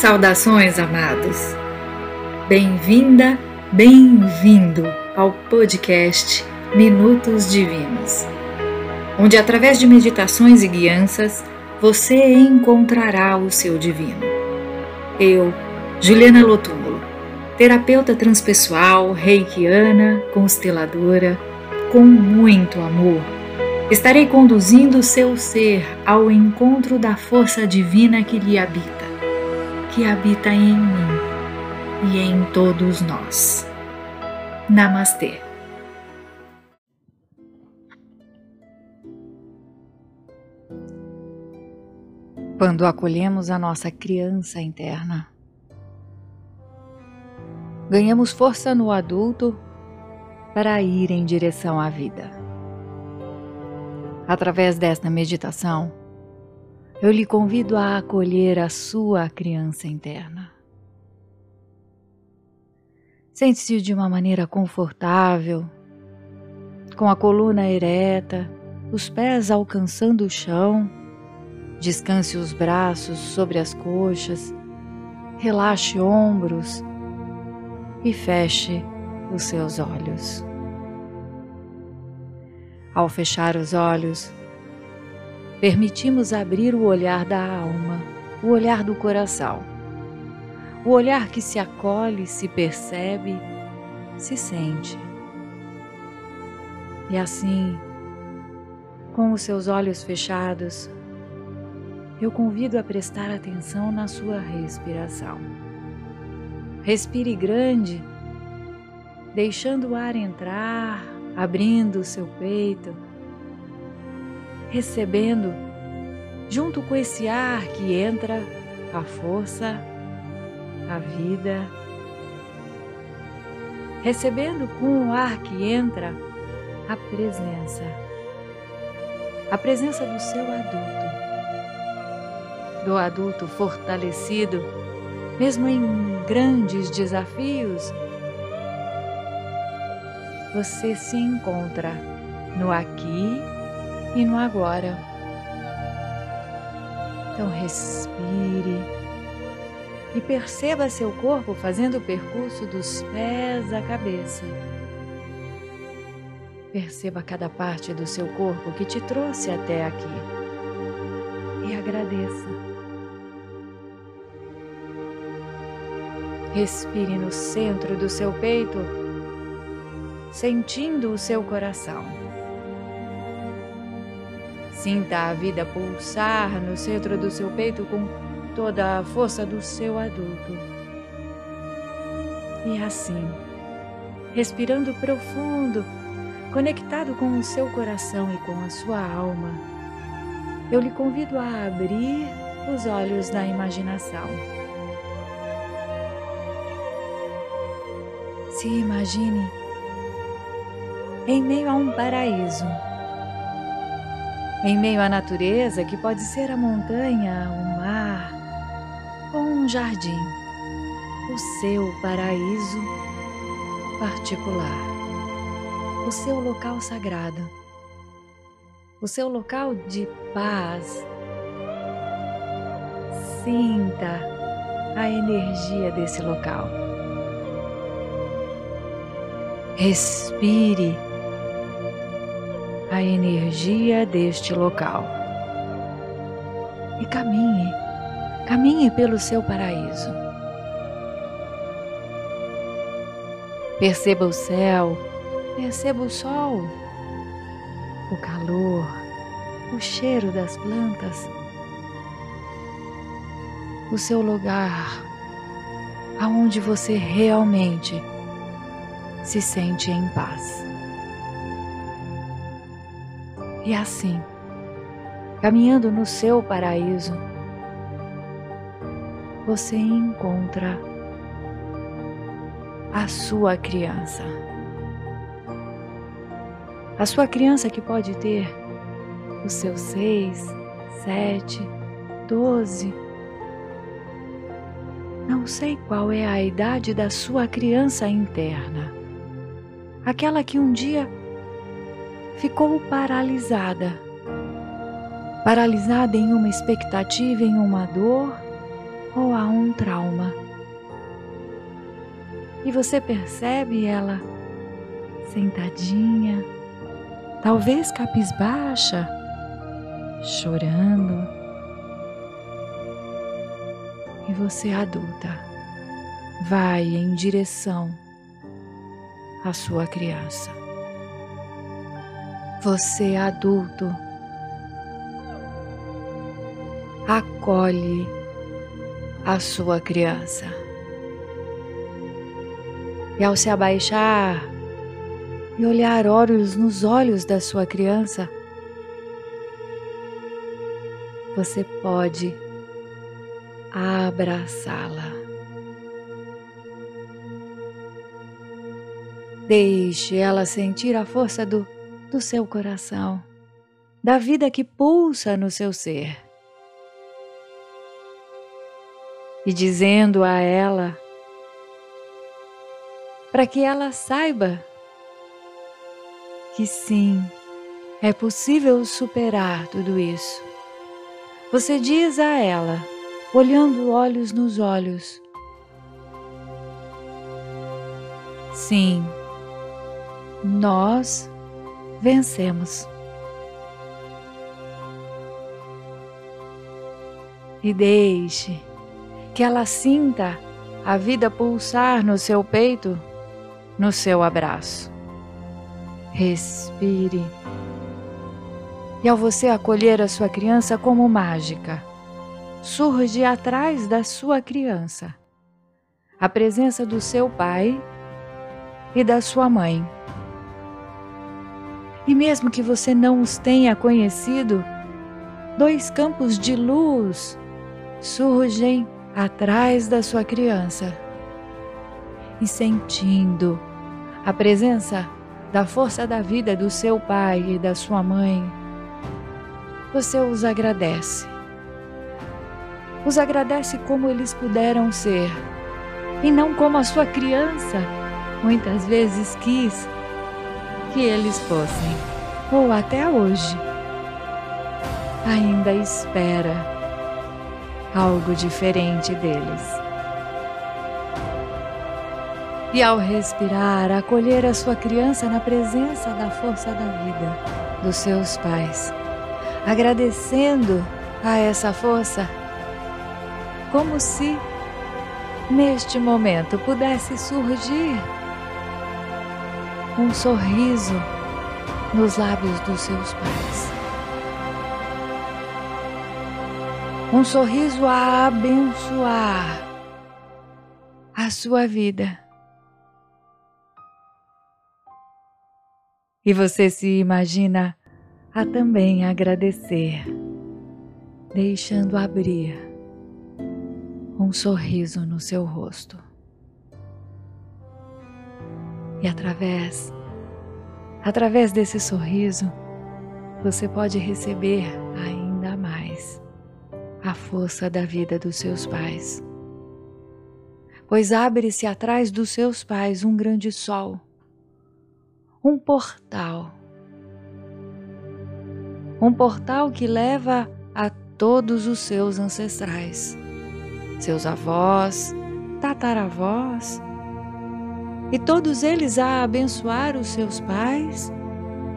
Saudações, amados! Bem-vinda, bem-vindo ao podcast Minutos Divinos, onde, através de meditações e guianças, você encontrará o seu divino. Eu, Juliana Lotúmulo, terapeuta transpessoal, reikiana, consteladora, com muito amor, estarei conduzindo seu ser ao encontro da força divina que lhe habita que habita em mim e em todos nós. Namastê. Quando acolhemos a nossa criança interna, ganhamos força no adulto para ir em direção à vida. Através desta meditação, eu lhe convido a acolher a sua criança interna. Sente-se de uma maneira confortável, com a coluna ereta, os pés alcançando o chão. Descanse os braços sobre as coxas, relaxe ombros e feche os seus olhos. Ao fechar os olhos, permitimos abrir o olhar da alma, o olhar do coração. O olhar que se acolhe, se percebe, se sente. E assim, com os seus olhos fechados, eu convido a prestar atenção na sua respiração. Respire grande, deixando o ar entrar, abrindo o seu peito recebendo, junto com esse ar que entra, a força, a vida, recebendo com o ar que entra a presença, a presença do seu adulto, do adulto fortalecido, mesmo em grandes desafios, você se encontra no aqui e no agora. Então respire e perceba seu corpo fazendo o percurso dos pés à cabeça. Perceba cada parte do seu corpo que te trouxe até aqui e agradeça. Respire no centro do seu peito, sentindo o seu coração. Sinta a vida pulsar no centro do seu peito com toda a força do seu adulto. E assim, respirando profundo, conectado com o seu coração e com a sua alma, eu lhe convido a abrir os olhos da imaginação. Se imagine em meio a um paraíso em meio à natureza, que pode ser a montanha, o mar ou um jardim, o seu paraíso particular, o seu local sagrado, o seu local de paz. Sinta a energia desse local. Respire a energia deste local. E caminhe, caminhe pelo seu paraíso. Perceba o céu, perceba o sol, o calor, o cheiro das plantas, o seu lugar, aonde você realmente se sente em paz. E assim, caminhando no seu paraíso, você encontra a sua criança. A sua criança que pode ter os seus seis, sete, doze. Não sei qual é a idade da sua criança interna. Aquela que um dia ficou paralisada. Paralisada em uma expectativa, em uma dor, ou a um trauma. E você percebe ela sentadinha, talvez capisbaixa, chorando. E você adulta vai em direção à sua criança. Você adulto acolhe a sua criança. E ao se abaixar e olhar olhos nos olhos da sua criança, você pode abraçá-la. Deixe ela sentir a força do, do seu coração, da vida que pulsa no seu ser. E dizendo a ela, para que ela saiba que sim, é possível superar tudo isso. Você diz a ela, olhando olhos nos olhos: Sim, nós vencemos. E deixe que ela sinta a vida pulsar no seu peito, no seu abraço. Respire. E ao você acolher a sua criança como mágica, surge atrás da sua criança a presença do seu pai e da sua mãe. E mesmo que você não os tenha conhecido, dois campos de luz surgem atrás da sua criança. E sentindo a presença da força da vida do seu pai e da sua mãe, você os agradece. Os agradece como eles puderam ser e não como a sua criança muitas vezes quis que eles fossem, ou até hoje. Ainda espera algo diferente deles. E ao respirar, acolher a sua criança na presença da força da vida dos seus pais, agradecendo a essa força, como se neste momento pudesse surgir um sorriso nos lábios dos seus pais. Um sorriso a abençoar a sua vida E você se imagina a também agradecer, deixando abrir um sorriso no seu rosto. E através através desse sorriso, você pode receber ainda mais a força da vida dos seus pais. Pois abre-se atrás dos seus pais um grande sol um portal. Um portal que leva a todos os seus ancestrais, seus avós, tataravós, e todos eles a abençoar os seus pais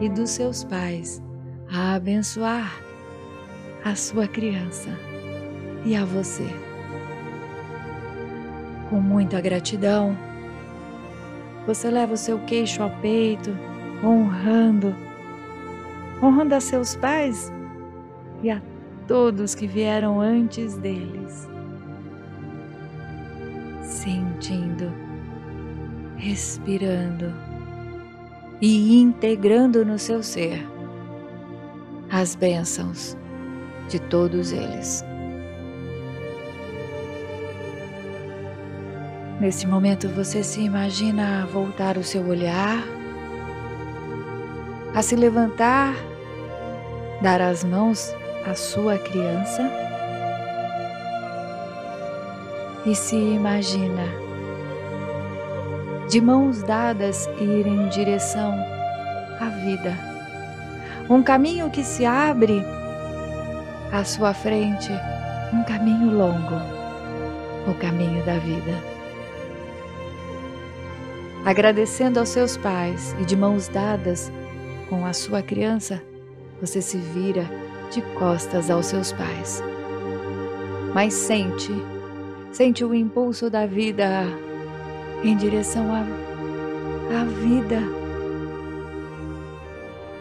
e dos seus pais a abençoar a sua criança e a você. Com muita gratidão, você leva o seu queixo ao peito, honrando, honrando a seus pais e a todos que vieram antes deles. Sentindo, respirando e integrando no seu ser as bênçãos de todos eles. Nesse momento você se imagina voltar o seu olhar, a se levantar, dar as mãos à sua criança e se imagina de mãos dadas ir em direção à vida. Um caminho que se abre à sua frente, um caminho longo o caminho da vida. Agradecendo aos seus pais e de mãos dadas com a sua criança, você se vira de costas aos seus pais. Mas sente, sente o impulso da vida em direção à, à vida,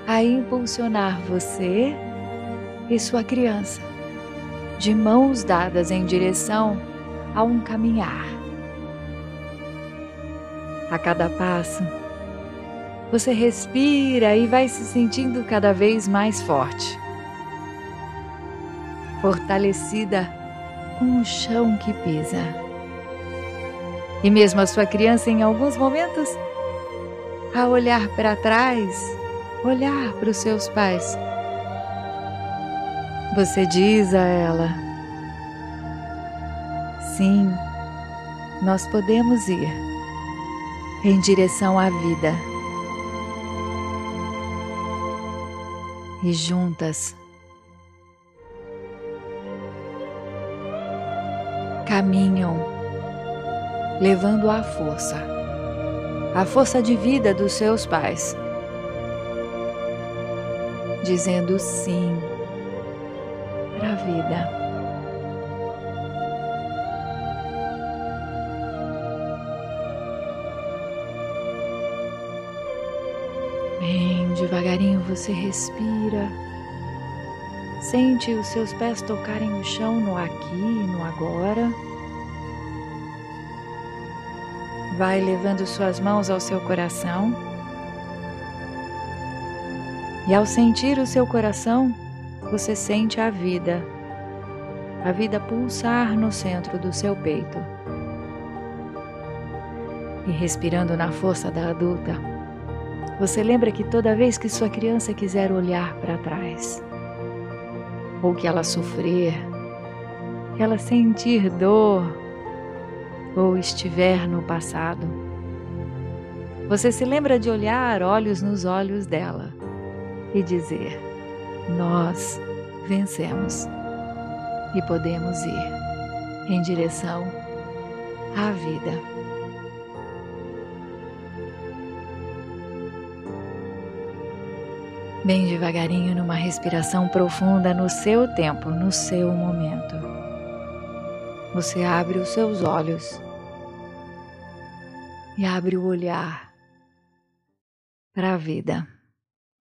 a impulsionar você e sua criança, de mãos dadas em direção a um caminhar. A cada passo, você respira e vai se sentindo cada vez mais forte, fortalecida com o chão que pisa. E mesmo a sua criança, em alguns momentos, a olhar para trás, olhar para os seus pais, você diz a ela: Sim, nós podemos ir em direção à vida. e juntas caminham, levando a força, a força de vida dos seus pais, dizendo sim para a vida. Bem devagarinho você respira. Sente os seus pés tocarem o chão no aqui e no agora. Vai levando suas mãos ao seu coração. E ao sentir o seu coração, você sente a vida, a vida pulsar no centro do seu peito. E respirando na força da adulta, você lembra que toda vez que sua criança quiser olhar para trás, ou que ela sofrer, que ela sentir dor, ou estiver no passado, você se lembra de olhar olhos nos olhos dela e dizer: Nós vencemos e podemos ir em direção à vida. bem devagarinho, numa respiração profunda no seu tempo, no seu momento. Você abre os seus olhos e abre o olhar para a vida.